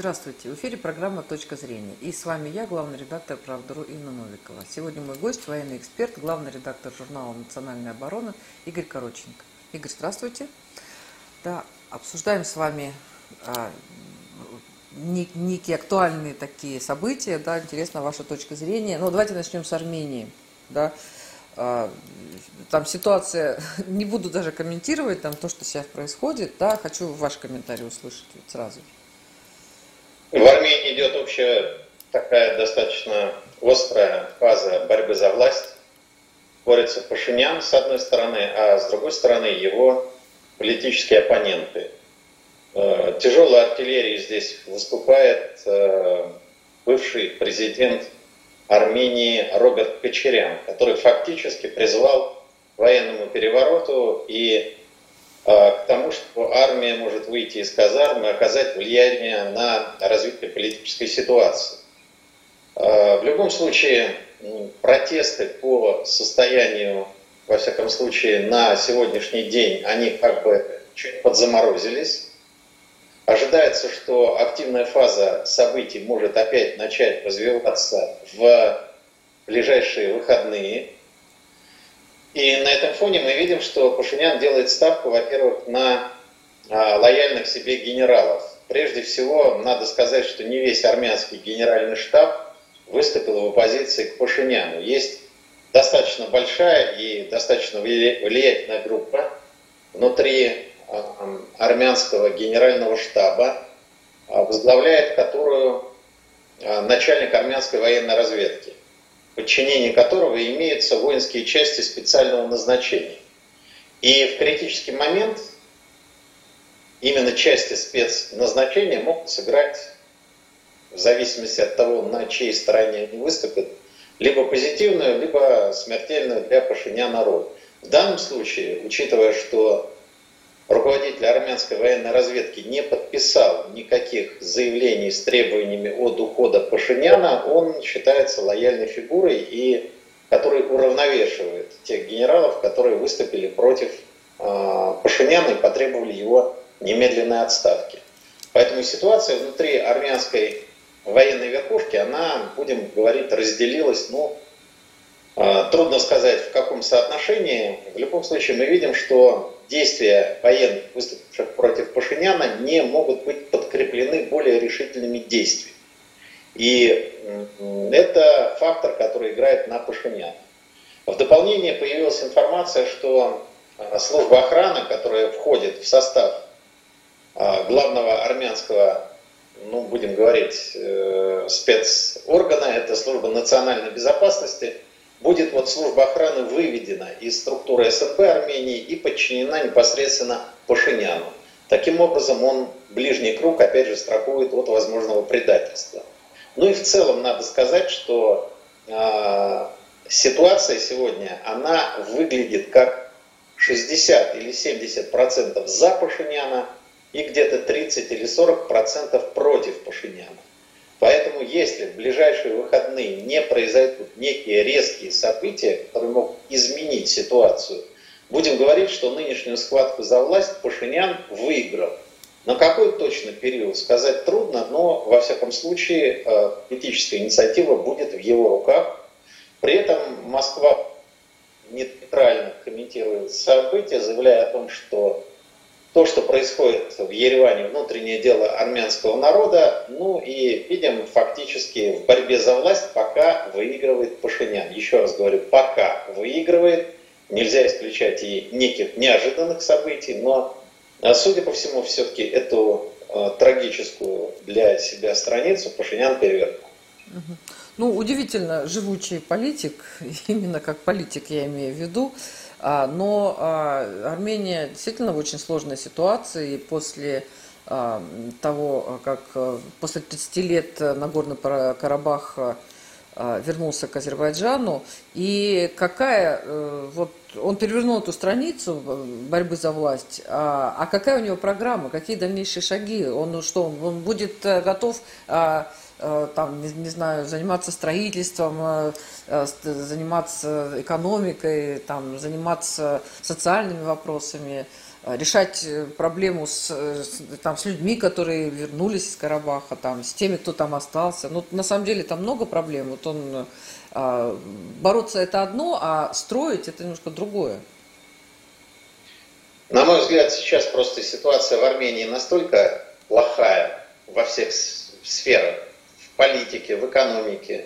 Здравствуйте, в эфире программа «Точка зрения». И с вами я, главный редактор «Правдару» Инна Новикова. Сегодня мой гость, военный эксперт, главный редактор журнала «Национальная оборона» Игорь Короченко. Игорь, здравствуйте. Да, обсуждаем с вами а, некие актуальные такие события, да, интересна ваша точка зрения. Ну, давайте начнем с Армении, да. А, там ситуация, не буду даже комментировать там то, что сейчас происходит, да, хочу ваш комментарий услышать сразу. В Армении идет общая такая достаточно острая фаза борьбы за власть. Борется Пашинян с одной стороны, а с другой стороны его политические оппоненты. Э, Тяжелая артиллерия здесь выступает э, бывший президент Армении Роберт Кочерян, который фактически призвал военному перевороту и к тому, что армия может выйти из казармы и оказать влияние на развитие политической ситуации. А, в любом случае, протесты по состоянию, во всяком случае, на сегодняшний день, они как бы чуть подзаморозились. Ожидается, что активная фаза событий может опять начать развиваться в ближайшие выходные. И на этом фоне мы видим, что Пашинян делает ставку, во-первых, на а, лояльных себе генералов. Прежде всего, надо сказать, что не весь армянский генеральный штаб выступил в оппозиции к Пашиняну. Есть достаточно большая и достаточно влиятельная группа внутри а, армянского генерального штаба, а, возглавляет которую начальник армянской военной разведки подчинении которого имеются воинские части специального назначения. И в критический момент именно части спецназначения могут сыграть, в зависимости от того, на чьей стороне они выступят, либо позитивную, либо смертельную для Пашиняна роль. В данном случае, учитывая, что руководитель армянской военной разведки не подписал никаких заявлений с требованиями от ухода Пашиняна, он считается лояльной фигурой, и который уравновешивает тех генералов, которые выступили против э, Пашиняна и потребовали его немедленной отставки. Поэтому ситуация внутри армянской военной верхушки, она, будем говорить, разделилась, ну, э, трудно сказать в каком соотношении. В любом случае мы видим, что действия военных, выступивших против Пашиняна, не могут быть подкреплены более решительными действиями. И это фактор, который играет на Пашиняна. В дополнение появилась информация, что а, служба охраны, которая входит в состав а, главного армянского, ну, будем говорить, э, спецоргана, это служба национальной безопасности – будет вот служба охраны выведена из структуры СНП Армении и подчинена непосредственно Пашиняну. Таким образом, он ближний круг, опять же, страхует от возможного предательства. Ну и в целом надо сказать, что э, ситуация сегодня, она выглядит как 60 или 70 процентов за Пашиняна и где-то 30 или 40 процентов против Пашиняна. Поэтому если в ближайшие выходные не произойдут некие резкие события, которые могут изменить ситуацию, будем говорить, что нынешнюю схватку за власть Пашинян выиграл. На какой точно период сказать трудно, но во всяком случае э, политическая инициатива будет в его руках. При этом Москва нейтрально комментирует события, заявляя о том, что то, что происходит в Ереване, внутреннее дело армянского народа, ну и видим фактически в борьбе за власть пока выигрывает Пашинян. Еще раз говорю, пока выигрывает, нельзя исключать и неких неожиданных событий, но, а, судя по всему, все-таки эту э, трагическую для себя страницу Пашинян перевернул. Ну, удивительно живучий политик, именно как политик я имею в виду, а, но а, Армения действительно в очень сложной ситуации. И после а, того, как после 30 лет Нагорный Карабах вернулся к Азербайджану, и какая, э, вот он перевернул эту страницу борьбы за власть, а какая у него программа, какие дальнейшие шаги, он что, он будет э, готов там, не, не знаю, заниматься строительством, э, э, заниматься экономикой, там, заниматься социальными вопросами. решать проблему с, там, с людьми, которые вернулись из Карабаха, там, с теми, кто там остался. Ну, на самом деле там много проблем. Вот он бороться это одно, а строить это немножко другое. На мой взгляд, сейчас просто ситуация в Армении настолько плохая во всех сферах, политике, в экономике,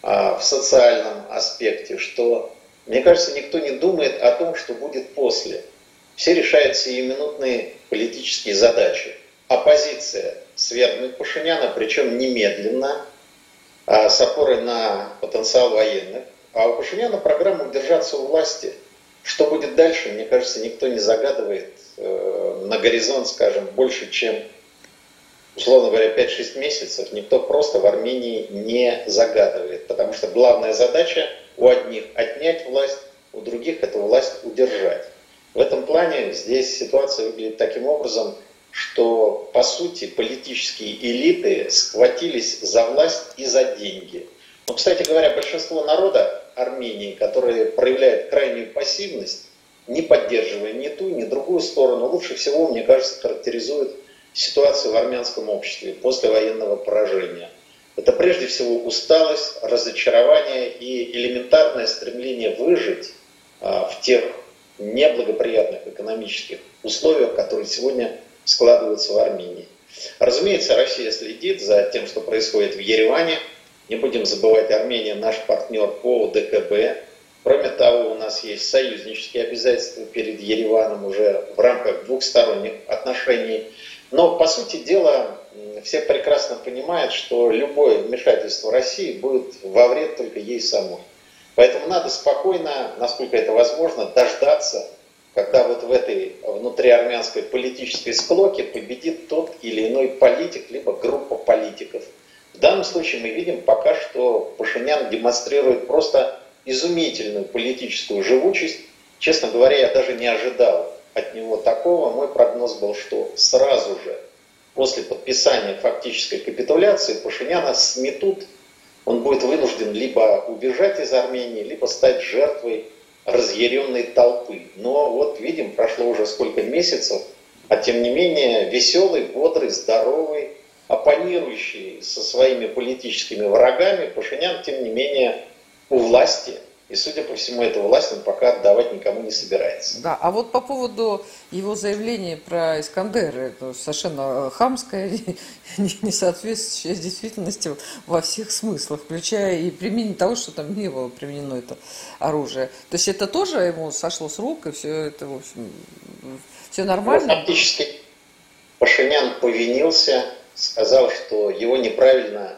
а, в социальном аспекте, что, мне кажется, никто не думает о том, что будет после. Все решают сиюминутные политические задачи. Оппозиция свергнуть Пашиняна, причем немедленно, а, с опорой на потенциал военных. А у Пашиняна программа удержаться у власти. Что будет дальше, мне кажется, никто не загадывает э, на горизонт, скажем, больше, чем условно говоря, 5-6 месяцев никто просто в Армении не загадывает, потому что главная задача у одних отнять власть, у других эту власть удержать. В этом плане здесь ситуация выглядит таким образом, что по сути политические элиты схватились за власть и за деньги. Но, кстати говоря, большинство народа Армении, которые проявляют крайнюю пассивность, не поддерживая ни ту, ни другую сторону, лучше всего, мне кажется, характеризует ситуацию в армянском обществе после военного поражения. Это прежде всего усталость, разочарование и элементарное стремление выжить а, в тех неблагоприятных экономических условиях, которые сегодня складываются в Армении. Разумеется, Россия следит за тем, что происходит в Ереване. Не будем забывать, Армения наш партнер по ДКБ. Кроме того, у нас есть союзнические обязательства перед Ереваном уже в рамках двухсторонних отношений. Но, по сути дела, все прекрасно понимают, что любое вмешательство России будет во вред только ей самой. Поэтому надо спокойно, насколько это возможно, дождаться, когда вот в этой внутриармянской политической склоке победит тот или иной политик, либо группа политиков. В данном случае мы видим пока что Пашинян демонстрирует просто изумительную политическую живучесть. Честно говоря, я даже не ожидал от него такого, мой прогноз был, что сразу же после подписания фактической капитуляции Пашиняна сметут, он будет вынужден либо убежать из Армении, либо стать жертвой разъяренной толпы. Но вот видим, прошло уже сколько месяцев, а тем не менее веселый, бодрый, здоровый, оппонирующий со своими политическими врагами, Пашинян, тем не менее, у власти – и, судя по всему, эту власть он пока отдавать никому не собирается. Да, а вот по поводу его заявления про Искандер, это совершенно хамское, не соответствующее действительности во всех смыслах, включая и применение того, что там не было применено это оружие. То есть это тоже ему сошло с рук, и все это, в общем, все нормально? Ну, фактически Пашинян повинился, сказал, что его неправильно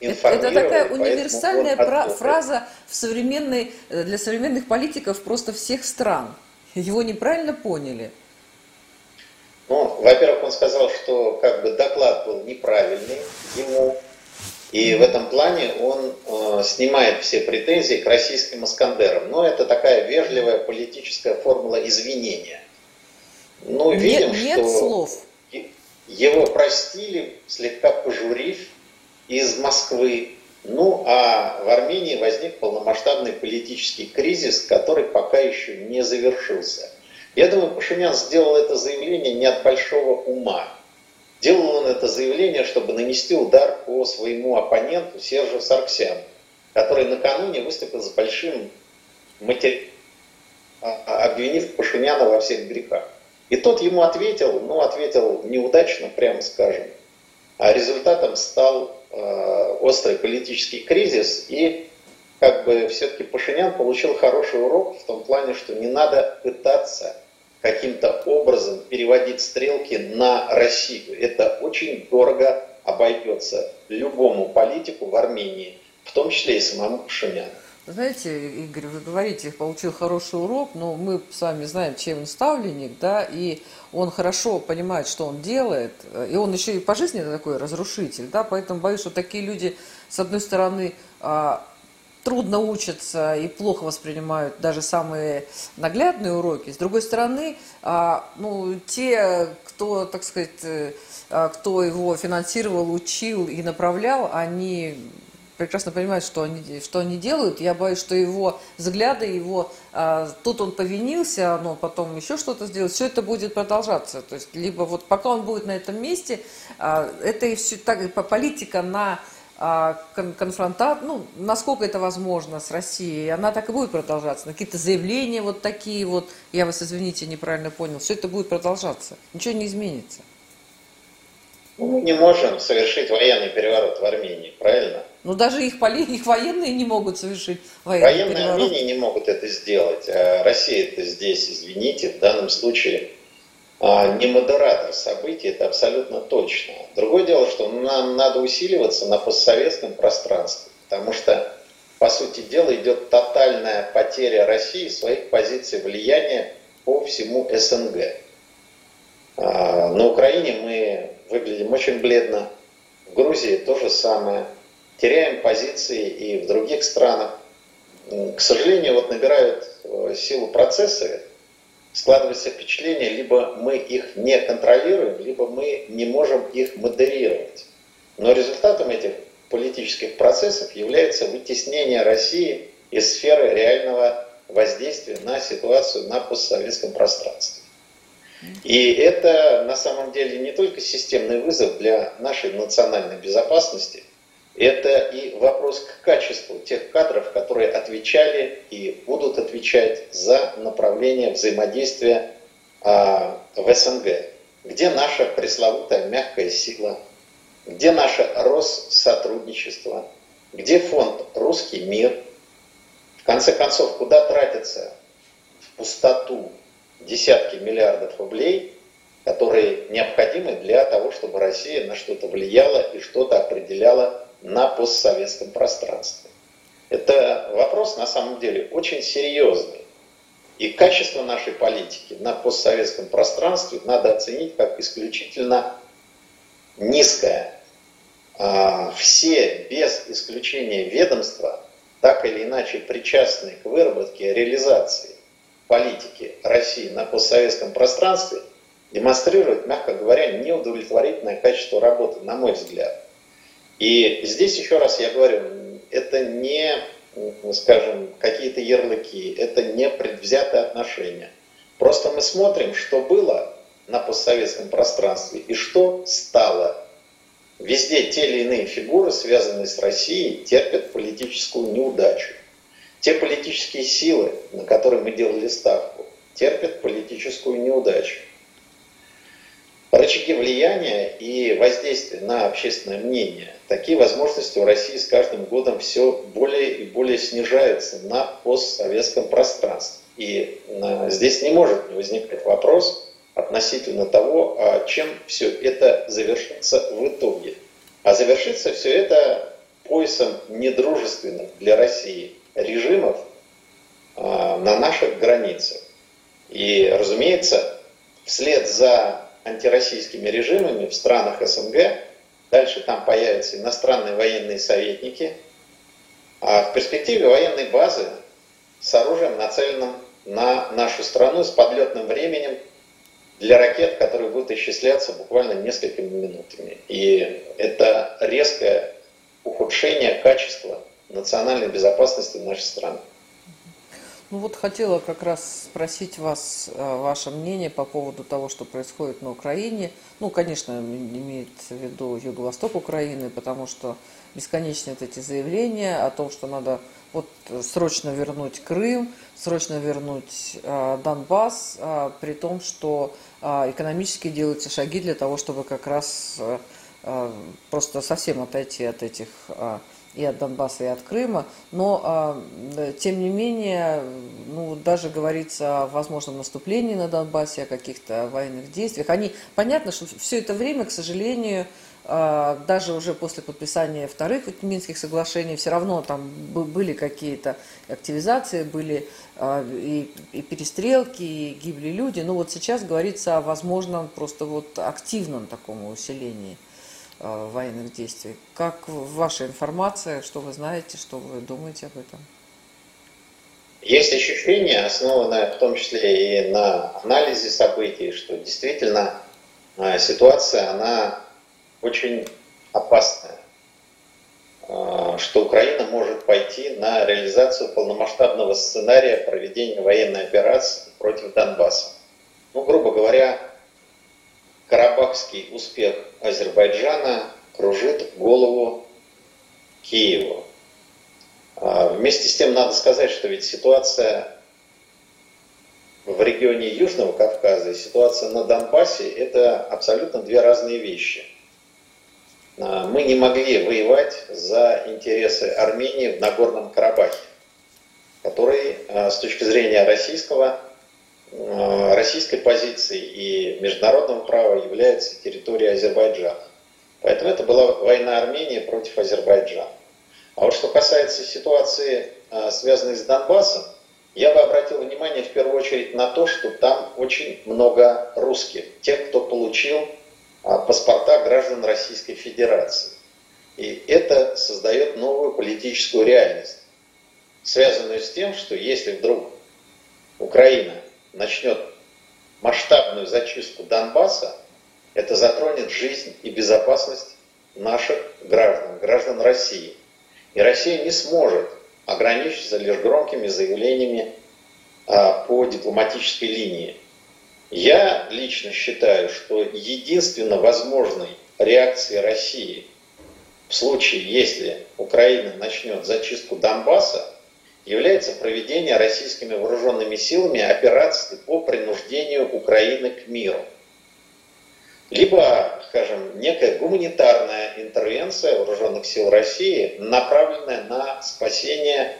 это такая универсальная фраза в современной, э, для современных политиков просто всех стран. Его неправильно поняли. Ну, во-первых, он сказал, что как бы доклад был неправильный ему, и в этом плане он э, снимает все претензии к российским Искандерам. Но это такая вежливая политическая формула извинения. Ну, видим, нет, нет что слов. его простили, слегка пожурив, из Москвы. Ну а в Армении возник полномасштабный политический кризис, который пока еще не завершился. Я думаю, Пашинян сделал это заявление не от большого ума. Делал он это заявление, чтобы нанести удар по своему оппоненту Сержу Сарксяну, который накануне выступил с большим материалом, обвинив Пашиняна во всех грехах. И тот ему ответил, ну, ответил неудачно, прямо скажем. А результатом стал острый политический кризис, и как бы все-таки Пашинян получил хороший урок в том плане, что не надо пытаться каким-то образом переводить стрелки на Россию. Это очень дорого обойдется любому политику в Армении, в том числе и самому Пашиняну. Знаете, Игорь, вы говорите, получил хороший урок, но мы с вами знаем, чем он ставленник, да, и он хорошо понимает, что он делает, и он еще и по жизни такой разрушитель, да, поэтому боюсь, что такие люди, с одной стороны, а, трудно учатся и плохо воспринимают даже самые наглядные уроки. С другой стороны, а, ну, те, кто, так сказать, э, а, кто его финансировал, учил и направлял, они прекрасно понимает, что они, что они делают. Я боюсь, что его взгляды, его а, тут он повинился, но потом еще что-то сделает. Все это будет продолжаться. То есть либо вот пока он будет на этом месте, а, это и все так политика на а, конфронтат, ну, насколько это возможно с Россией, она так и будет продолжаться. Какие-то заявления вот такие вот, я вас, извините, неправильно понял, все это будет продолжаться. Ничего не изменится. Мы не можем совершить военный переворот в Армении, правильно? Ну, даже их, поли... их военные не могут совершить военный Военные переворот. Армении не могут это сделать. А Россия это здесь, извините, в данном случае а, не модератор событий, это абсолютно точно. Другое дело, что нам надо усиливаться на постсоветском пространстве, потому что, по сути дела, идет тотальная потеря России своих позиций влияния по всему СНГ. А, на Украине мы выглядим очень бледно, в Грузии то же самое. Теряем позиции и в других странах. К сожалению, вот набирают э, силу процессы, складывается впечатление, либо мы их не контролируем, либо мы не можем их модерировать. Но результатом этих политических процессов является вытеснение России из сферы реального воздействия на ситуацию на постсоветском пространстве. И это на самом деле не только системный вызов для нашей национальной безопасности, это и вопрос к качеству тех кадров, которые отвечали и будут отвечать за направление взаимодействия а, в СНГ. Где наша пресловутая мягкая сила, где наше Россотрудничество, где фонд «Русский мир», в конце концов, куда тратятся в пустоту десятки миллиардов рублей, которые необходимы для того, чтобы Россия на что-то влияла и что-то определяла на постсоветском пространстве. Это вопрос на самом деле очень серьезный. И качество нашей политики на постсоветском пространстве надо оценить как исключительно низкое. А, все без исключения ведомства, так или иначе причастные к выработке реализации политики России на постсоветском пространстве, демонстрируют, мягко говоря, неудовлетворительное качество работы, на мой взгляд. И здесь еще раз я говорю, это не, скажем, какие-то ярлыки, это не предвзятое отношение. Просто мы смотрим, что было на постсоветском пространстве и что стало. Везде те или иные фигуры, связанные с Россией, терпят политическую неудачу. Те политические силы, на которые мы делали ставку, терпят политическую неудачу. Рычаги влияния и воздействия на общественное мнение такие возможности у России с каждым годом все более и более снижаются на постсоветском пространстве. И э, здесь не может не возникать вопрос относительно того, а чем все это завершится в итоге. А завершится все это поясом недружественных для России режимов э, на наших границах. И, разумеется, вслед за антироссийскими режимами в странах СНГ Дальше там появятся иностранные военные советники. А в перспективе военной базы с оружием, нацеленным на нашу страну, с подлетным временем для ракет, которые будут исчисляться буквально несколькими минутами. И это резкое ухудшение качества национальной безопасности нашей страны. Ну вот хотела как раз спросить вас э, ваше мнение по поводу того, что происходит на Украине. Ну, конечно, имеется в виду юго-восток Украины, потому что бесконечные вот эти заявления о том, что надо вот срочно вернуть Крым, срочно вернуть э, Донбасс, э, при том, что э, экономически делаются шаги для того, чтобы как раз э, э, просто совсем отойти от этих э, и от Донбасса, и от Крыма, но, а, тем не менее, ну, даже говорится о возможном наступлении на Донбассе, о каких-то военных действиях. Они, понятно, что все это время, к сожалению, а, даже уже после подписания вторых Минских соглашений, все равно там были какие-то активизации, были а, и, и перестрелки, и гибли люди. Но вот сейчас говорится о возможном просто вот активном таком усилении – военных действий. Как ваша информация, что вы знаете, что вы думаете об этом? Есть ощущение, основанное в том числе и на анализе событий, что действительно э, ситуация, она очень опасная. Э, что Украина может пойти на реализацию полномасштабного сценария проведения военной операции против Донбасса. Ну, грубо говоря, карабахский успех Азербайджана кружит голову Киеву. А вместе с тем надо сказать, что ведь ситуация в регионе Южного Кавказа и ситуация на Донбассе – это абсолютно две разные вещи. А, мы не могли воевать за интересы Армении в Нагорном Карабахе, который а, с точки зрения российского, российской позиции и международного права является территорией Азербайджана. Поэтому это была война Армении против Азербайджана. А вот что касается ситуации, а, связанной с Донбассом, я бы обратил внимание в первую очередь на то, что там очень много русских, тех, кто получил а, паспорта граждан Российской Федерации. И это создает новую политическую реальность, связанную с тем, что если вдруг Украина начнет масштабную зачистку Донбасса, это затронет жизнь и безопасность наших граждан, граждан России. И Россия не сможет ограничиться лишь громкими заявлениями а, по дипломатической линии. Я лично считаю, что единственно возможной реакцией России в случае, если Украина начнет зачистку Донбасса, является проведение российскими вооруженными силами операции по принуждению Украины к миру – либо, скажем, некая гуманитарная интервенция вооруженных сил России, направленная на спасение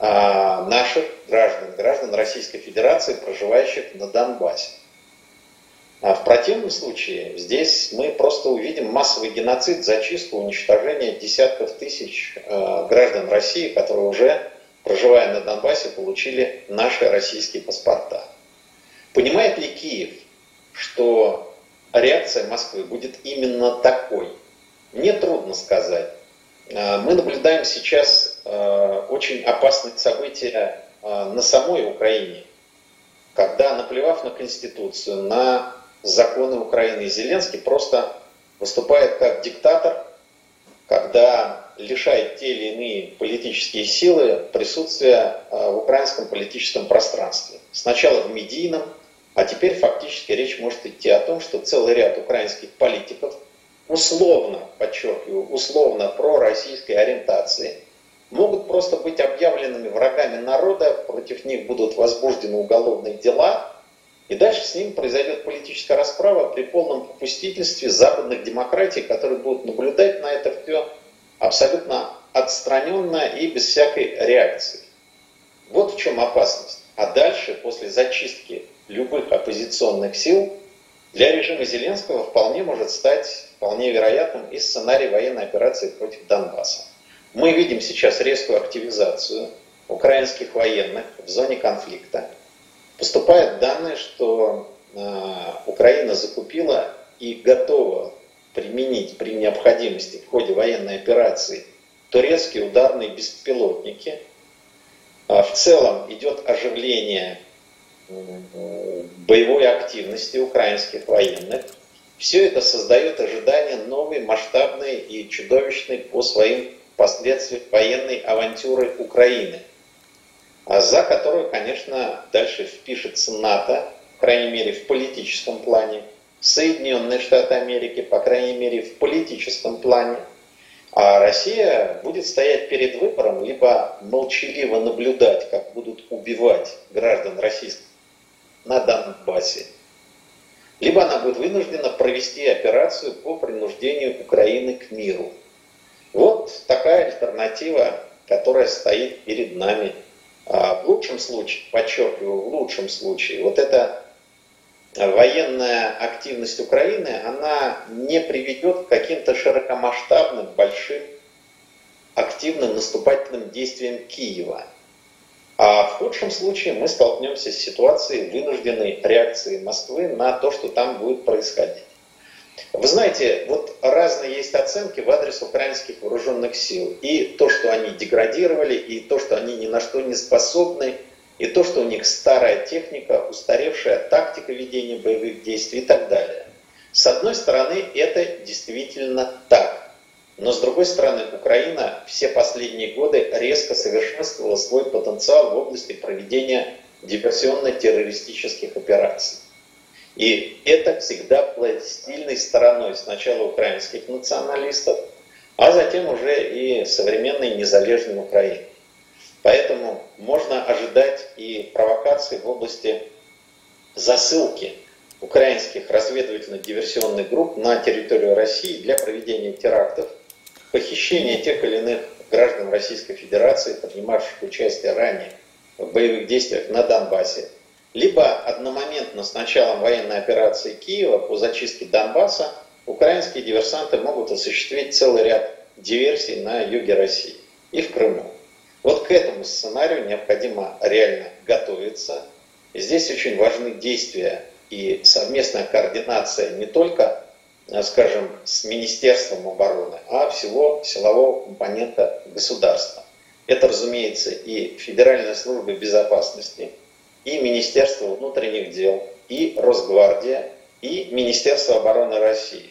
а, наших граждан, граждан Российской Федерации, проживающих на Донбассе. А в противном случае здесь мы просто увидим массовый геноцид, зачистку, уничтожение десятков тысяч э, граждан России, которые уже, проживая на Донбассе, получили наши российские паспорта. Понимает ли Киев, что реакция Москвы будет именно такой? Мне трудно сказать. А, мы наблюдаем сейчас а, очень опасные события а, на самой Украине, когда, наплевав на Конституцию, на законы Украины, Зеленский просто выступает как диктатор, когда лишает те или иные политические силы присутствия в украинском политическом пространстве. Сначала в медийном, а теперь фактически речь может идти о том, что целый ряд украинских политиков, условно, подчеркиваю, условно пророссийской ориентации, могут просто быть объявленными врагами народа, против них будут возбуждены уголовные дела, и дальше с ним произойдет политическая расправа при полном попустительстве западных демократий, которые будут наблюдать на это все абсолютно отстраненно и без всякой реакции. Вот в чем опасность. А дальше, после зачистки любых оппозиционных сил, для режима Зеленского вполне может стать вполне вероятным и сценарий военной операции против Донбасса. Мы видим сейчас резкую активизацию украинских военных в зоне конфликта. Поступают данные, что э, Украина закупила и готова применить при необходимости в ходе военной операции турецкие ударные беспилотники. А в целом идет оживление боевой активности украинских военных. Все это создает ожидание новой масштабной и чудовищной по своим последствиям военной авантюры Украины, за которую, конечно, дальше впишется НАТО, по крайней мере в политическом плане, Соединенные Штаты Америки, по крайней мере в политическом плане, а Россия будет стоять перед выбором либо молчаливо наблюдать, как будут убивать граждан Российской на Донбассе, либо она будет вынуждена провести операцию по принуждению Украины к миру. Вот такая альтернатива, которая стоит перед нами. А в лучшем случае, подчеркиваю, в лучшем случае, вот эта военная активность Украины, она не приведет к каким-то широкомасштабным, большим, активным наступательным действиям Киева. А в худшем случае мы столкнемся с ситуацией вынужденной реакции Москвы на то, что там будет происходить. Вы знаете, вот разные есть оценки в адрес украинских вооруженных сил. И то, что они деградировали, и то, что они ни на что не способны, и то, что у них старая техника, устаревшая тактика ведения боевых действий и так далее. С одной стороны, это действительно так. Но с другой стороны, Украина все последние годы резко совершенствовала свой потенциал в области проведения диверсионно-террористических операций. И это всегда было стильной стороной сначала украинских националистов, а затем уже и современной незалежной Украины. Поэтому можно ожидать и провокации в области засылки украинских разведывательно-диверсионных групп на территорию России для проведения терактов, похищения тех или иных граждан Российской Федерации, принимавших участие ранее в боевых действиях на Донбассе, либо одномоментно с началом военной операции Киева по зачистке Донбасса украинские диверсанты могут осуществить целый ряд диверсий на юге России и в Крыму. Вот к этому сценарию необходимо реально готовиться. Здесь очень важны действия и совместная координация не только, э, скажем, с Министерством обороны, а всего силового компонента государства. Это, разумеется, и Федеральная служба безопасности, и Министерство внутренних дел, и Росгвардия, и Министерство обороны России.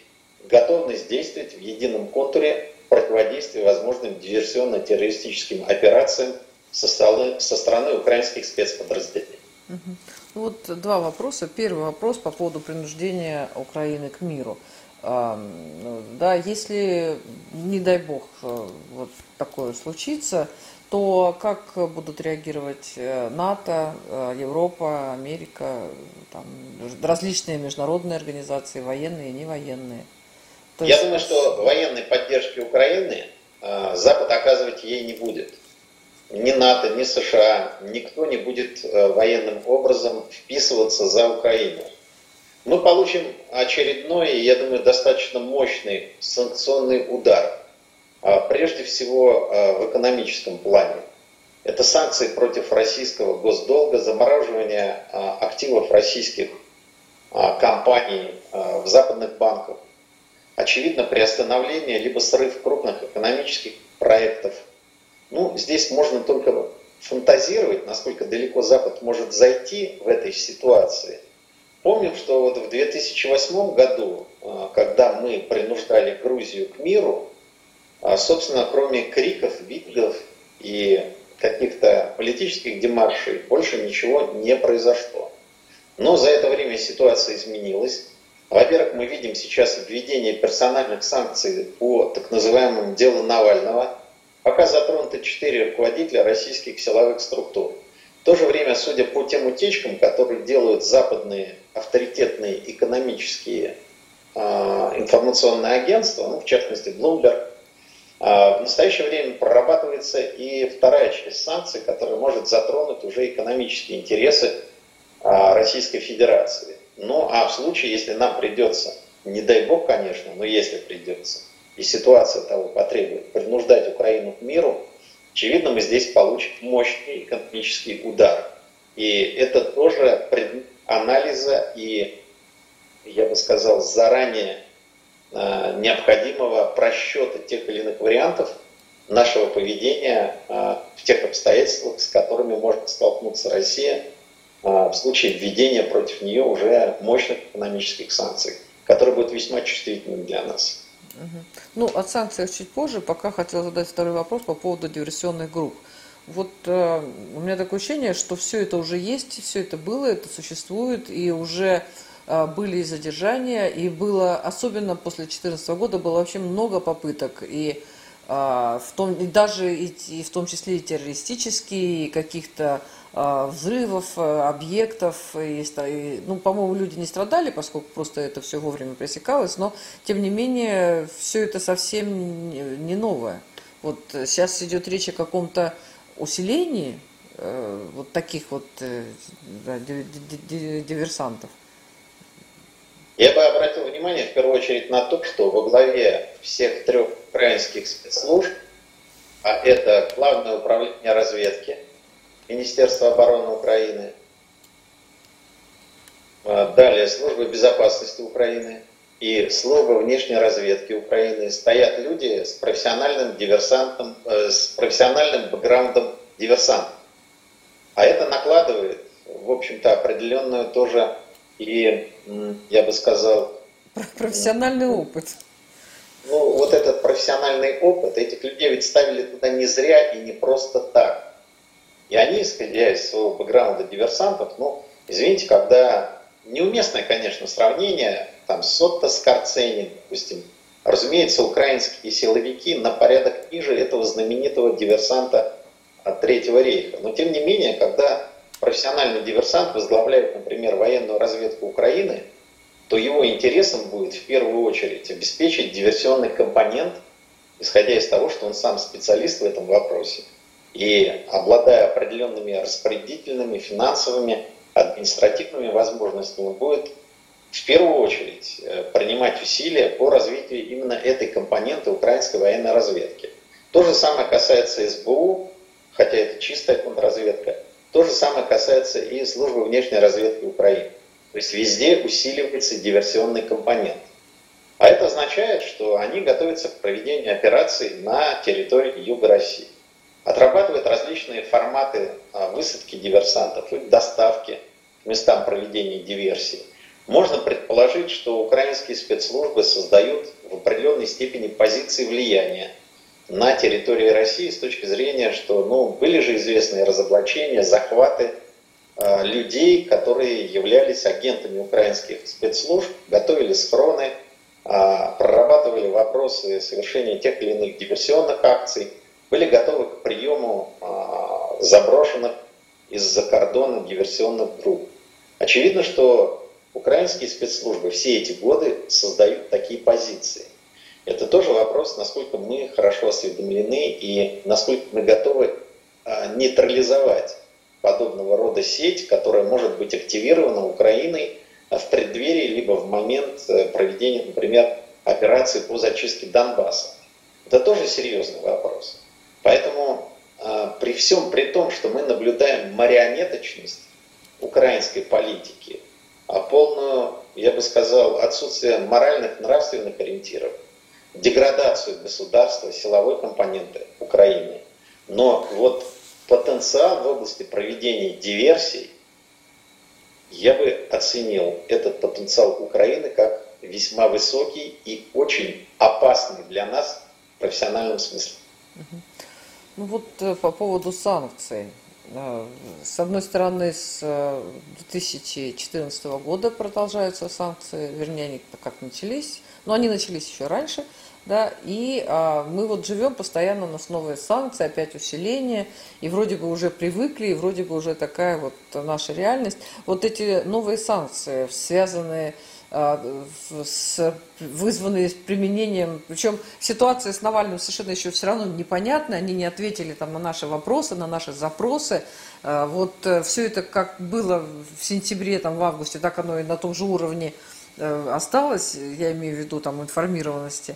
Готовность действовать в едином контуре противодействия возможным диверсионно-террористическим операциям со стороны, со стороны украинских спецподразделений. Угу. Вот два вопроса. Первый вопрос по поводу принуждения Украины к миру. Да, если, не дай бог, э, вот такое случится, то как будут реагировать э, НАТО, э, Европа, Америка, там, различные международные организации, военные и невоенные? То Я есть... думаю, что военной поддержки Украины Запад оказывать ей не будет ни НАТО, ни США, никто не будет э, военным образом вписываться за Украину. Мы получим очередной, я думаю, достаточно мощный санкционный удар, прежде всего э, в экономическом плане. Это санкции против российского госдолга, замораживание э, активов российских компаний в западных банках, очевидно приостановление либо срыв крупных экономических проектов – ну, здесь можно только фантазировать, насколько далеко Запад может зайти в этой ситуации. Помним, что вот в 2008 году, а, когда мы принуждали Грузию к миру, а, собственно, кроме криков, видов и каких-то политических демаршей, больше ничего не произошло. Но за это время ситуация изменилась. Во-первых, мы видим сейчас введение персональных санкций по так называемому делу Навального – Пока затронуты четыре руководителя российских силовых структур. В то же время, судя по тем утечкам, которые делают западные авторитетные экономические э, информационные агентства, ну, в частности Bloomberg, в настоящее время прорабатывается и вторая часть санкций, которая может затронуть уже экономические интересы э, Российской Федерации. Ну а в случае, если нам придется, не дай бог, конечно, но если придется, и ситуация того потребует, принуждать Украину к миру, очевидно, мы здесь получим мощный экономический удар. И это тоже анализа и, я бы сказал, заранее необходимого просчета тех или иных вариантов нашего поведения э, в тех обстоятельствах, с которыми может столкнуться Россия э, в случае введения против нее уже мощных экономических санкций, которые будут весьма чувствительными для нас. Ну, о санкциях чуть позже. Пока хотела задать второй вопрос по поводу диверсионных групп. Вот э, у меня такое ощущение, что все это уже есть, все это было, это существует, и уже э, были и задержания, и было, особенно после 2014 года, было вообще много попыток, и, э, в том, и даже и, и в том числе и террористические, и каких-то а, взрывов, э, объектов. И, ну, по-моему, люди не страдали, поскольку просто это все вовремя пресекалось, но, тем не менее, все это совсем не новое. Вот сейчас идет речь о каком-то усилении э, вот таких вот э, да, диверсантов. Я бы обратил внимание в первую очередь на то, что во главе всех трех украинских спецслужб, а это Главное управление разведки, Министерства обороны Украины, а, далее Служба безопасности Украины и Служба внешней разведки Украины стоят люди с профессиональным диверсантом, э, с профессиональным бэкграундом диверсанта. А это накладывает, в общем-то, определенную тоже и, я бы сказал... Профессиональный опыт. ну, вот этот профессиональный опыт, этих людей ведь ставили туда не зря и не просто так. И они, исходя из своего бэкграунда диверсантов, ну, извините, когда неуместное, конечно, сравнение, там, Сотто с Карцени, допустим, разумеется, украинские силовики на порядок ниже этого знаменитого диверсанта от Третьего рейха. Но, тем не менее, когда профессиональный диверсант возглавляет, например, военную разведку Украины, то его интересом будет в первую очередь обеспечить диверсионный компонент, исходя из того, что он сам специалист в этом вопросе. И обладая определенными распорядительными, финансовыми, административными возможностями, будет в первую очередь э, принимать усилия по развитию именно этой компоненты украинской военной разведки. То же самое касается СБУ, хотя это чистая контрразведка. То же самое касается и службы внешней разведки Украины. То есть везде усиливается диверсионный компонент. А это означает, что они готовятся к проведению операций на территории Юга России. Отрабатывают различные форматы а, высадки диверсантов и доставки к местам проведения диверсии. Можно предположить, что украинские спецслужбы создают в определенной степени позиции влияния на территории России с точки зрения, что ну, были же известные разоблачения, захваты Э, людей, которые являлись агентами украинских спецслужб, готовили схроны, а, прорабатывали вопросы совершения тех или иных диверсионных акций, были готовы к приему а, заброшенных из-за кордона диверсионных групп. Очевидно, что украинские спецслужбы все эти годы создают такие позиции. Это тоже вопрос, насколько мы хорошо осведомлены и насколько мы готовы а, нейтрализовать подобного рода сеть, которая может быть активирована Украиной в преддверии либо в момент э, проведения, например, операции по зачистке Донбасса. Это тоже серьезный вопрос. Поэтому э, при всем при том, что мы наблюдаем марионеточность украинской политики, а полную, я бы сказал, отсутствие моральных, нравственных ориентиров, деградацию государства, силовой компоненты Украины. Но вот потенциал в области проведения диверсий, я бы оценил этот потенциал Украины как весьма высокий и очень опасный для нас в профессиональном смысле. Ну вот э, по поводу санкций. Э, с одной стороны, с 2014 э, года продолжаются санкции, вернее, они как начались, но они начались еще раньше – да, и а, мы вот живем постоянно, у нас новые санкции, опять усиление, и вроде бы уже привыкли, и вроде бы уже такая вот наша реальность. Вот эти новые санкции, связанные а, с, вызванные с применением, причем ситуация с Навальным совершенно еще все равно непонятна, они не ответили там на наши вопросы, на наши запросы. А, вот э, все это как было в сентябре, там, в августе, так оно и на том же уровне э, осталось, я имею в виду там информированности.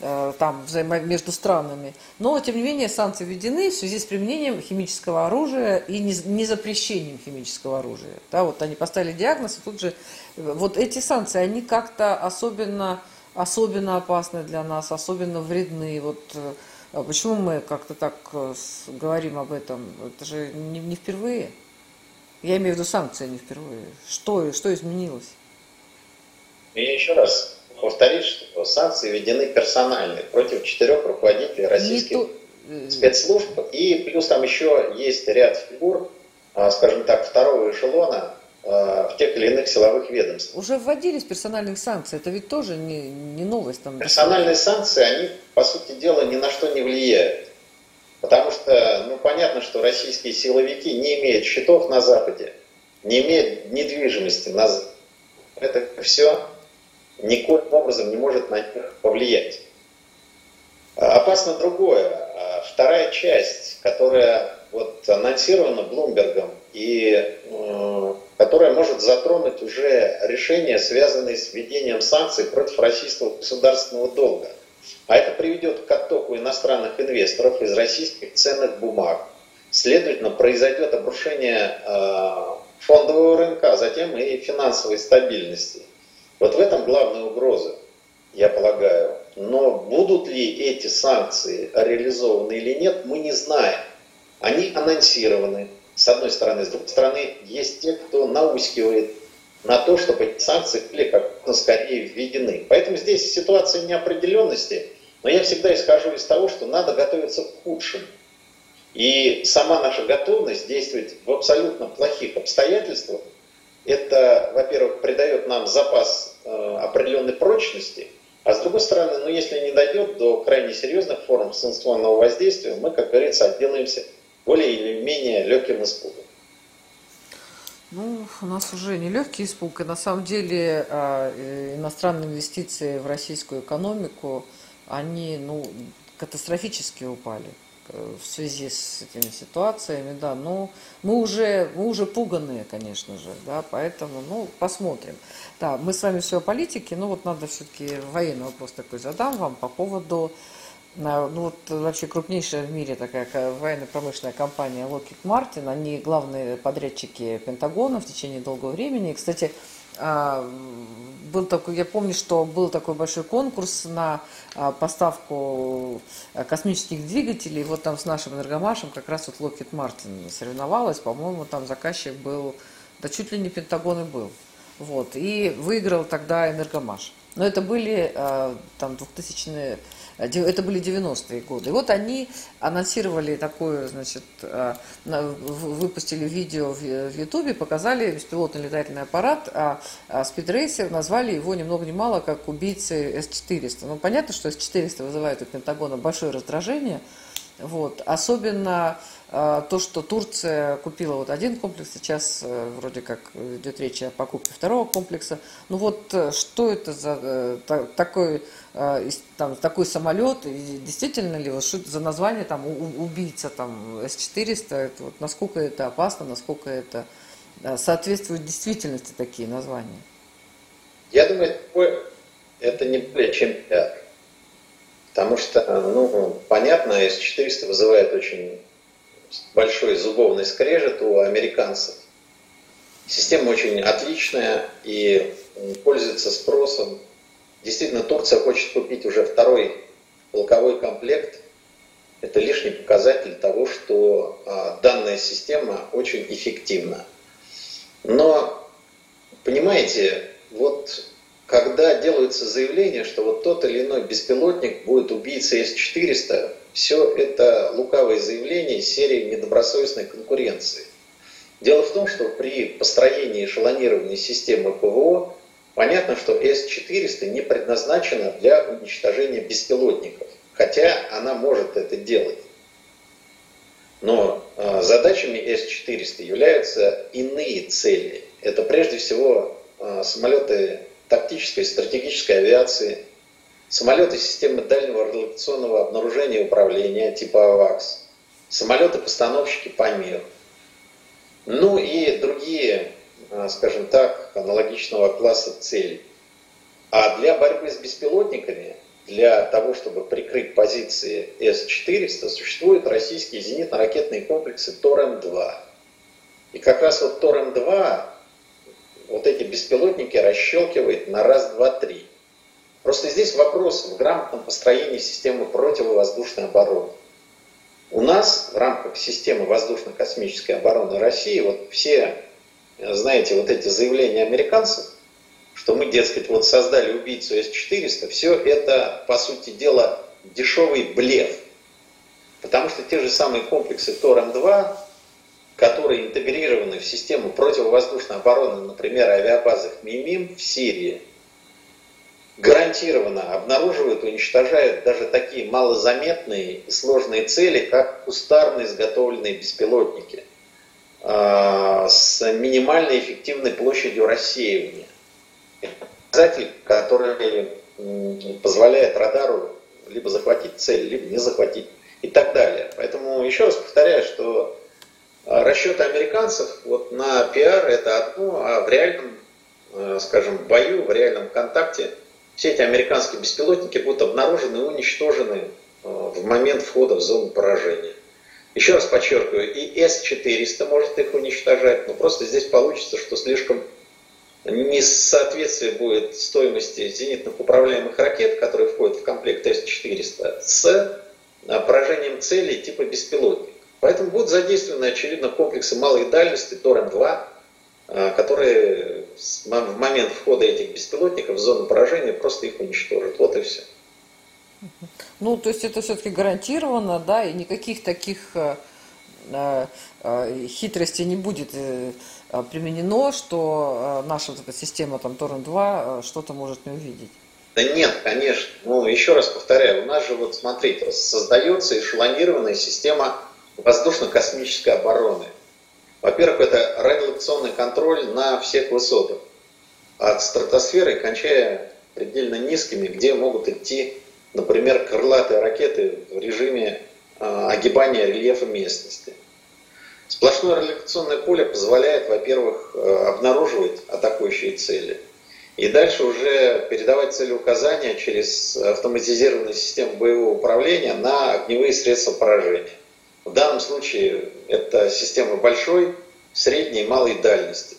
Э, там взаимо... между странами. Но, тем не менее, санкции введены в связи с применением химического оружия и не запрещением химического оружия. Да, вот они поставили диагноз, и тут же... Вот эти санкции, они как-то особенно, особенно опасны для нас, особенно вредны. Вот э, почему мы как-то так э, говорим об этом? Это же не, не впервые. Я имею в виду санкции не впервые. Что, что изменилось? И еще раз повторить, что санкции введены персональные против четырех руководителей российских то... спецслужб. И плюс там еще есть ряд фигур, а, скажем так, второго эшелона а, в тех или иных силовых ведомствах. Уже вводились персональные санкции, это ведь тоже не, не новость. Там... Персональные санкции, они, по сути дела, ни на что не влияют. Потому что, ну, понятно, что российские силовики не имеют счетов на Западе, не имеют недвижимости на Западе. Это все никоим образом не может на них повлиять. А, опасно другое. А, вторая часть, которая вот анонсирована Блумбергом и э, которая может затронуть уже решения, связанные с введением санкций против российского государственного долга. А это приведет к оттоку иностранных инвесторов из российских ценных бумаг. Следовательно, произойдет обрушение э, фондового рынка, а затем и финансовой стабильности. Вот в этом главная угроза, я полагаю. Но будут ли эти санкции реализованы или нет, мы не знаем. Они анонсированы, с одной стороны. С другой стороны, есть те, кто наускивает на то, чтобы санкции были как можно скорее введены. Поэтому здесь ситуация неопределенности, но я всегда исхожу из того, что надо готовиться к худшему. И сама наша готовность действовать в абсолютно плохих обстоятельствах, это, во-первых, придает нам запас определенной прочности, а с другой стороны, ну, если не дойдет до крайне серьезных форм санкционного воздействия, мы, как говорится, отделаемся более или менее легким испугом. Ну, у нас уже не легкий испуг, и на самом деле а, э, иностранные инвестиции в российскую экономику, они ну, катастрофически упали э, в связи с этими ситуациями, да, но мы уже, мы уже пуганные, конечно же, да, поэтому, ну, посмотрим. Да, мы с вами все о политике, но вот надо все-таки военный вопрос такой задам вам по поводу ну вот вообще крупнейшая в мире такая военно-промышленная компания Lockheed Martin, они главные подрядчики Пентагона в течение долгого времени. И, кстати, был такой, я помню, что был такой большой конкурс на а, поставку а, космических двигателей. Вот там с нашим энергомашем как раз вот Lockheed Martin соревновалась. По-моему, там заказчик был, да чуть ли не Пентагон и был. Вот. И выиграл тогда энергомаш. Но это были там 2000-е это были 90-е годы. И вот они анонсировали такое, значит, э, выпустили видео в Ютубе, показали беспилотный летательный аппарат, а, а спидрейсер назвали его ни много ни мало как убийцы С-400. Ну, понятно, что С-400 вызывает у Пентагона большое раздражение, вот. Особенно э, то, что Турция купила вот один комплекс, сейчас э, вроде как идет речь о покупке второго комплекса. Ну вот э, что это за э, та, такой, э, там, такой самолет, и действительно ли, вот, что за название там у, убийца там С-400, это, вот, насколько это опасно, насколько это э, соответствует действительности такие названия? Я думаю, это не более чем пиар. Потому что, ну, понятно, С-400 вызывает очень большой зубовный скрежет у американцев. Система очень отличная и пользуется спросом. Действительно, Турция хочет купить уже второй полковой комплект. Это лишний показатель того, что а, данная система очень эффективна. Но, понимаете, вот когда делаются заявления, что вот тот или иной беспилотник будет убийцей С-400, все это лукавые заявления серии недобросовестной конкуренции. Дело в том, что при построении эшелонированной системы ПВО понятно, что С-400 не предназначена для уничтожения беспилотников, хотя она может это делать. Но э, задачами С-400 являются иные цели. Это прежде всего э, самолеты тактической и стратегической авиации, самолеты системы дальнего радиолокационного обнаружения и управления типа АВАКС, самолеты-постановщики помех, ну и другие, а, скажем так, аналогичного класса целей. А для борьбы с беспилотниками, для того, чтобы прикрыть позиции С-400, существуют российские зенитно-ракетные комплексы ТОР-М2. И как раз вот ТОР-М2 вот эти беспилотники расщелкивает на раз, два, три. Просто здесь вопрос в грамотном построении системы противовоздушной обороны. У нас в рамках системы воздушно-космической обороны России вот все, знаете, вот эти заявления американцев, что мы, дескать, вот создали убийцу С-400, все это, по сути дела, дешевый блеф. Потому что те же самые комплексы ТОР-М2, которые интегрированы в систему противовоздушной обороны, например, авиабазах МИМИМ в Сирии, гарантированно обнаруживают и уничтожают даже такие малозаметные и сложные цели, как кустарно изготовленные беспилотники а, с минимальной эффективной площадью рассеивания. Показатель, который позволяет радару либо захватить цель, либо не захватить и так далее. Поэтому еще раз повторяю, что расчеты американцев вот на пиар это одно, а в реальном, э, скажем, бою, в реальном контакте все эти американские беспилотники будут обнаружены и уничтожены э, в момент входа в зону поражения. Еще раз подчеркиваю, и С-400 может их уничтожать, но просто здесь получится, что слишком несоответствие будет стоимости зенитных управляемых ракет, которые входят в комплект С-400, с э, поражением целей типа беспилотник. Поэтому будут задействованы, очевидно, комплексы малой дальности ТОР-М2, а, которые в момент входа этих беспилотников в зону поражения просто их уничтожит. Вот и все. Ну, то есть это все-таки гарантированно, да, и никаких таких э, э, э хитростей не будет применено, что наша вот эта система там Торрент-2 э, что-то может не увидеть. Да нет, конечно. Ну, еще раз повторяю, у нас же, вот смотрите, создается эшелонированная система воздушно-космической обороны. Во-первых, это радиолокационный контроль на всех высотах, от стратосферы, кончая предельно низкими, где могут идти, например, крылатые ракеты в режиме э, огибания рельефа местности. Сплошное радиолокационное поле позволяет, во-первых, э, обнаруживать атакующие цели, и дальше уже передавать целеуказания через автоматизированную систему боевого управления на огневые средства поражения. В данном случае это система большой, средней малой дальности.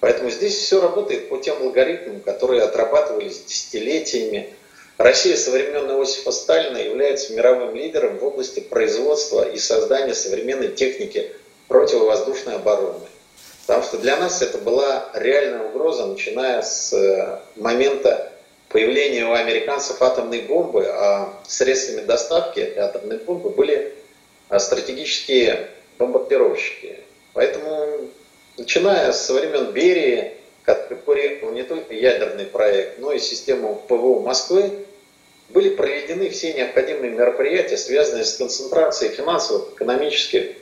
Поэтому здесь все работает по тем алгоритмам, которые отрабатывались десятилетиями. Россия со времен Иосифа Сталина является мировым лидером в области производства и создания современной техники противовоздушной обороны. Потому что для нас это была реальная угроза, начиная с э, момента появления у американцев атомной бомбы, а средствами доставки этой атомной бомбы были стратегические бомбардировщики. Поэтому, начиная с времен Берии, который порекал не только ядерный проект, но и систему ПВО Москвы, были проведены все необходимые мероприятия, связанные с концентрацией финансовых, экономических,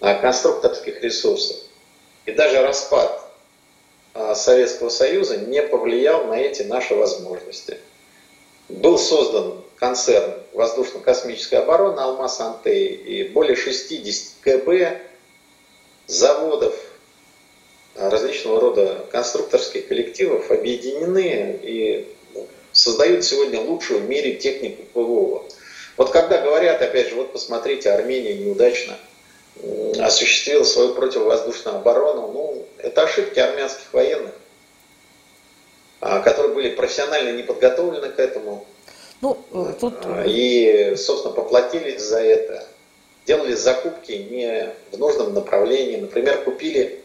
а, конструкторских ресурсов. И даже распад а, Советского Союза не повлиял на эти наши возможности. Был создан концерн воздушно-космической обороны «Алмаз-Антей» и более 60 КБ, заводов, различного рода конструкторских коллективов объединены и создают сегодня лучшую в мире технику ПВО. Вот когда говорят, опять же, вот посмотрите, Армения неудачно осуществила свою противовоздушную оборону, ну, это ошибки армянских военных, а, которые были профессионально не подготовлены к этому, ну, э, тут... А, и, собственно, поплатились за это. Делали закупки не в нужном направлении. Например, купили,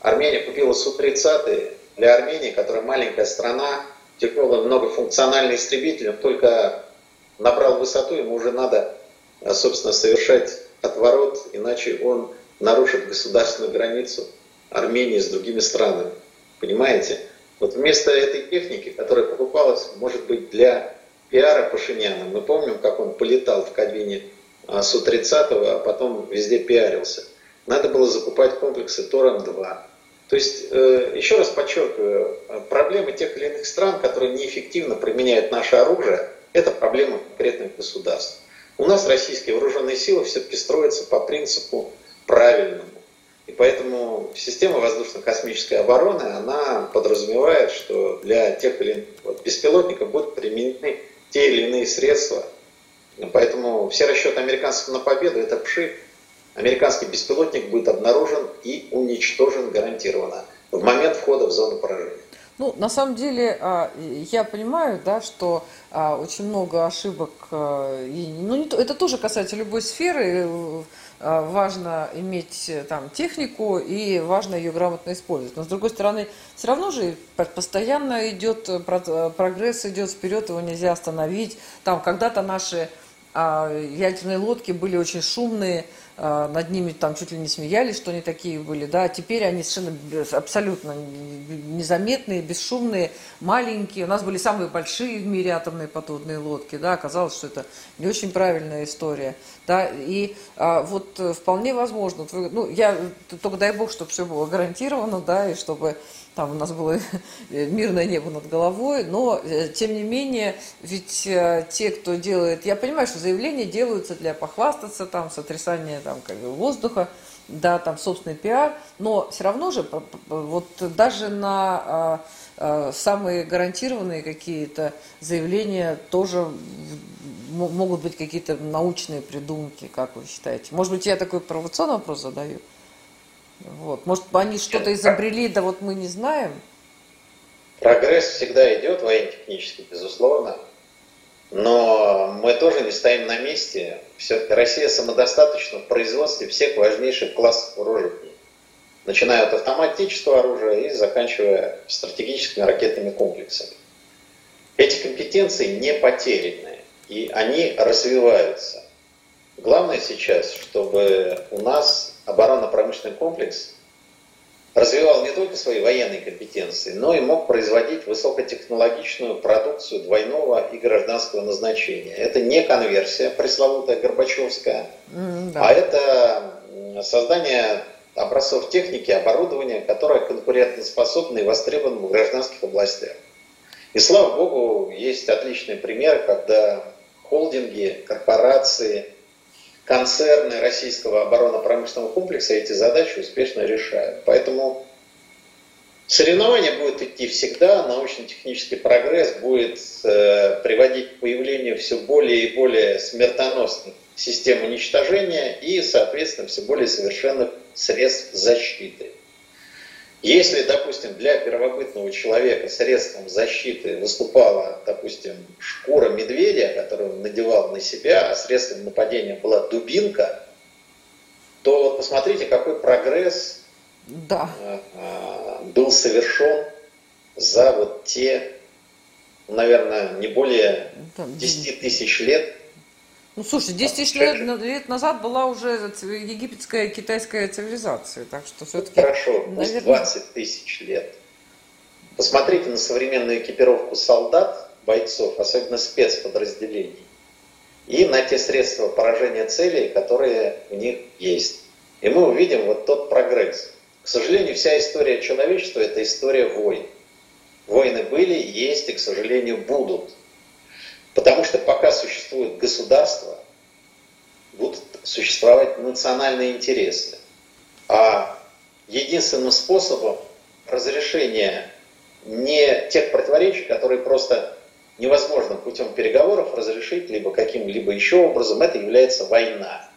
Армения купила Су-30 для Армении, которая маленькая страна, тяжелый многофункциональный истребитель, он только набрал высоту, ему уже надо, э, собственно, совершать отворот, иначе он нарушит государственную границу Армении с другими странами. Понимаете? Вот вместо этой техники, которая покупалась, может быть, для пиара Пашиняна. Мы помним, как он полетал в кабине а, Су-30, а потом везде пиарился. Надо было закупать комплексы Тором-2. То есть, э, еще раз подчеркиваю, проблемы тех или иных стран, которые неэффективно применяют наше оружие, это проблема конкретных государств. У нас российские вооруженные силы все-таки строятся по принципу правильному. И поэтому система воздушно-космической обороны, она подразумевает, что для тех или иных беспилотников будут применены те или иные средства. Поэтому все расчеты американцев на победу – это пшик. Американский беспилотник будет обнаружен и уничтожен гарантированно в момент входа в зону поражения. Ну, на самом деле, а, я понимаю, да, что а, очень много ошибок, а, ну, это тоже касается любой сферы, важно иметь э, там технику и важно ее грамотно использовать. Но с другой стороны, все равно же постоянно идет э, прогресс, идет вперед, его нельзя остановить. Там когда-то наши а, ядерные лодки были очень шумные, над ними там чуть ли не смеялись, что они такие были, да, а теперь они совершенно абсолютно незаметные, бесшумные, маленькие. У нас были самые большие в мире атомные подводные лодки, да, оказалось, что это не очень правильная история, да, и а, вот э, вполне возможно, ну, я, только дай бог, чтобы все было гарантировано, да, и чтобы там у нас было мирное небо над головой, но, э, тем не менее, ведь э, те, кто делает, я понимаю, что заявления делаются для похвастаться, там, сотрясания там, как бы, воздуха, да, там, собственный пиар, но все равно же, вот даже на а, а, самые гарантированные какие-то заявления тоже могут быть какие-то научные придумки, как вы считаете? Может быть, я такой провокационный вопрос задаю? Вот. Может, они что-то изобрели, да вот мы не знаем? Прогресс всегда идет военно-технически, безусловно. Но мы тоже не стоим на месте. Все-таки Россия самодостаточна в производстве всех важнейших классов вооружений. начиная от автоматического оружия и заканчивая стратегическими ракетными комплексами. Эти компетенции не потеряны, и они развиваются. Главное сейчас, чтобы у нас оборонно-промышленный комплекс развивал не только свои военные компетенции, но и мог производить высокотехнологичную продукцию двойного и гражданского назначения. Это не конверсия пресловутая Горбачевская, mm, да. а это создание образцов техники, оборудования, которое конкурентоспособно и востребовано в гражданских областях. И слава богу, есть отличный пример, когда холдинги, корпорации, концерны российского оборонно-промышленного комплекса эти задачи успешно решают. Поэтому соревнование будет идти всегда, научно-технический прогресс будет э, приводить к появлению все более и более смертоносных систем уничтожения и, соответственно, все более совершенных средств защиты. Если, допустим, для первобытного человека средством защиты выступала, допустим, шкура медведя, которую он надевал на себя, а средством нападения была дубинка, то вот посмотрите, какой прогресс да. А, был совершен за вот те, наверное, не более 10 тысяч лет ну, слушай, 10 тысяч лет, лет назад была уже египетская китайская цивилизация, так что все-таки... Хорошо, наверное... 20 тысяч лет. Посмотрите на современную экипировку солдат, бойцов, особенно спецподразделений, и на те средства поражения целей, которые у них есть. И мы увидим вот тот прогресс. К сожалению, вся история человечества – это история войн. Войны были, есть и, к сожалению, будут. Потому что пока существует государство, будут существовать национальные интересы. А единственным способом разрешения не тех противоречий, которые просто невозможно путем переговоров разрешить, либо каким-либо еще образом, это является война.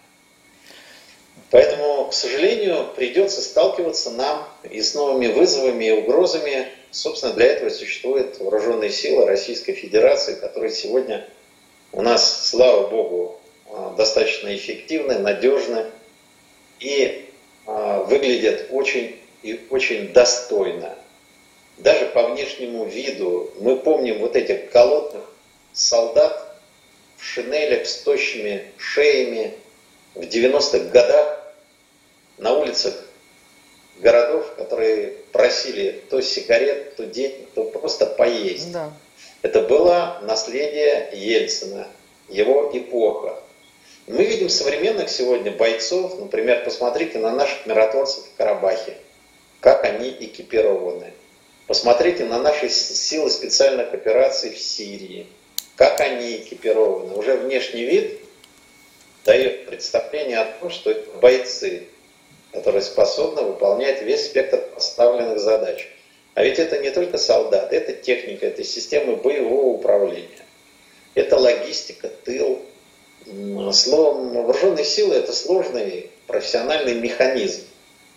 Поэтому, к сожалению, придется сталкиваться нам и с новыми вызовами и угрозами, Собственно, для этого существуют вооруженные силы Российской Федерации, которые сегодня у нас, слава богу, а, достаточно эффективны, надежны и а, выглядят очень и очень достойно. Даже по внешнему виду мы помним вот этих голодных солдат в шинелях с тощими шеями в 90-х годах на улицах городов, которые просили то сигарет, то денег, то просто поесть. Да. Это было наследие Ельцина, его эпоха. Мы видим современных сегодня бойцов, например, посмотрите на наших миротворцев в Карабахе, как они экипированы. Посмотрите на наши силы специальных операций в Сирии, как они экипированы. Уже внешний вид дает представление о том, что это бойцы, которые способны выполнять весь спектр поставленных задач. А ведь это не только солдат, это техника, это системы боевого управления, это логистика, тыл. Словом, вооруженные силы – это сложный профессиональный механизм.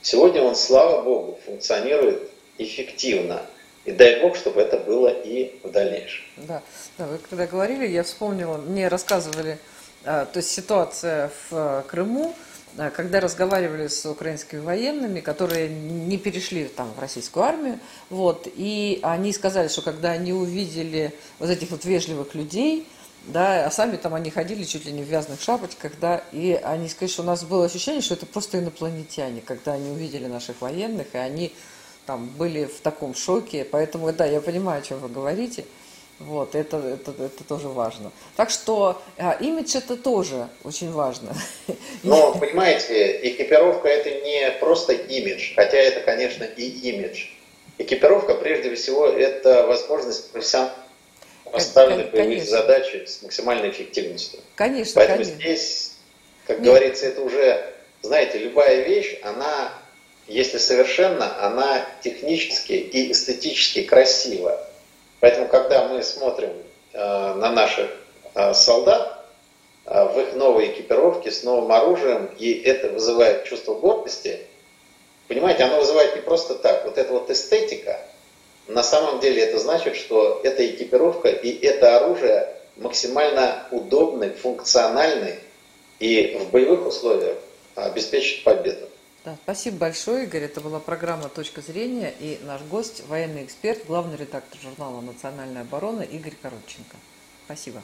Сегодня он, слава богу, функционирует эффективно. И дай бог, чтобы это было и в дальнейшем. Да, да вы когда говорили, я вспомнила, мне рассказывали, а, то есть ситуация в а, Крыму, когда разговаривали с украинскими военными, которые не перешли там в российскую армию, вот, и они сказали, что когда они увидели вот этих вот вежливых людей, да, а сами там они ходили чуть ли не в вязаных шапочках, да, и они сказали, что у нас было ощущение, что это просто инопланетяне, когда они увидели наших военных, и они там были в таком шоке, поэтому, да, я понимаю, о чем вы говорите, вот, это, это, это тоже важно. Так что а, имидж это тоже очень важно. Но, понимаете, экипировка это не просто имидж, хотя это, конечно, и имидж. Экипировка, прежде всего, это возможность профессионально поставленных боевых задачи с максимальной эффективностью. Конечно, Поэтому конечно. здесь, как Нет. говорится, это уже, знаете, любая вещь, она, если совершенно, она технически и эстетически красива. Поэтому, когда мы смотрим э, на наших э, солдат э, в их новой экипировке с новым оружием, и это вызывает чувство гордости, понимаете, оно вызывает не просто так. Вот эта вот эстетика, на самом деле это значит, что эта экипировка и это оружие максимально удобны, функциональны и в боевых условиях обеспечат победу. Да, спасибо большое, Игорь. Это была программа «Точка зрения» и наш гость, военный эксперт, главный редактор журнала «Национальная оборона» Игорь Коробченко. Спасибо.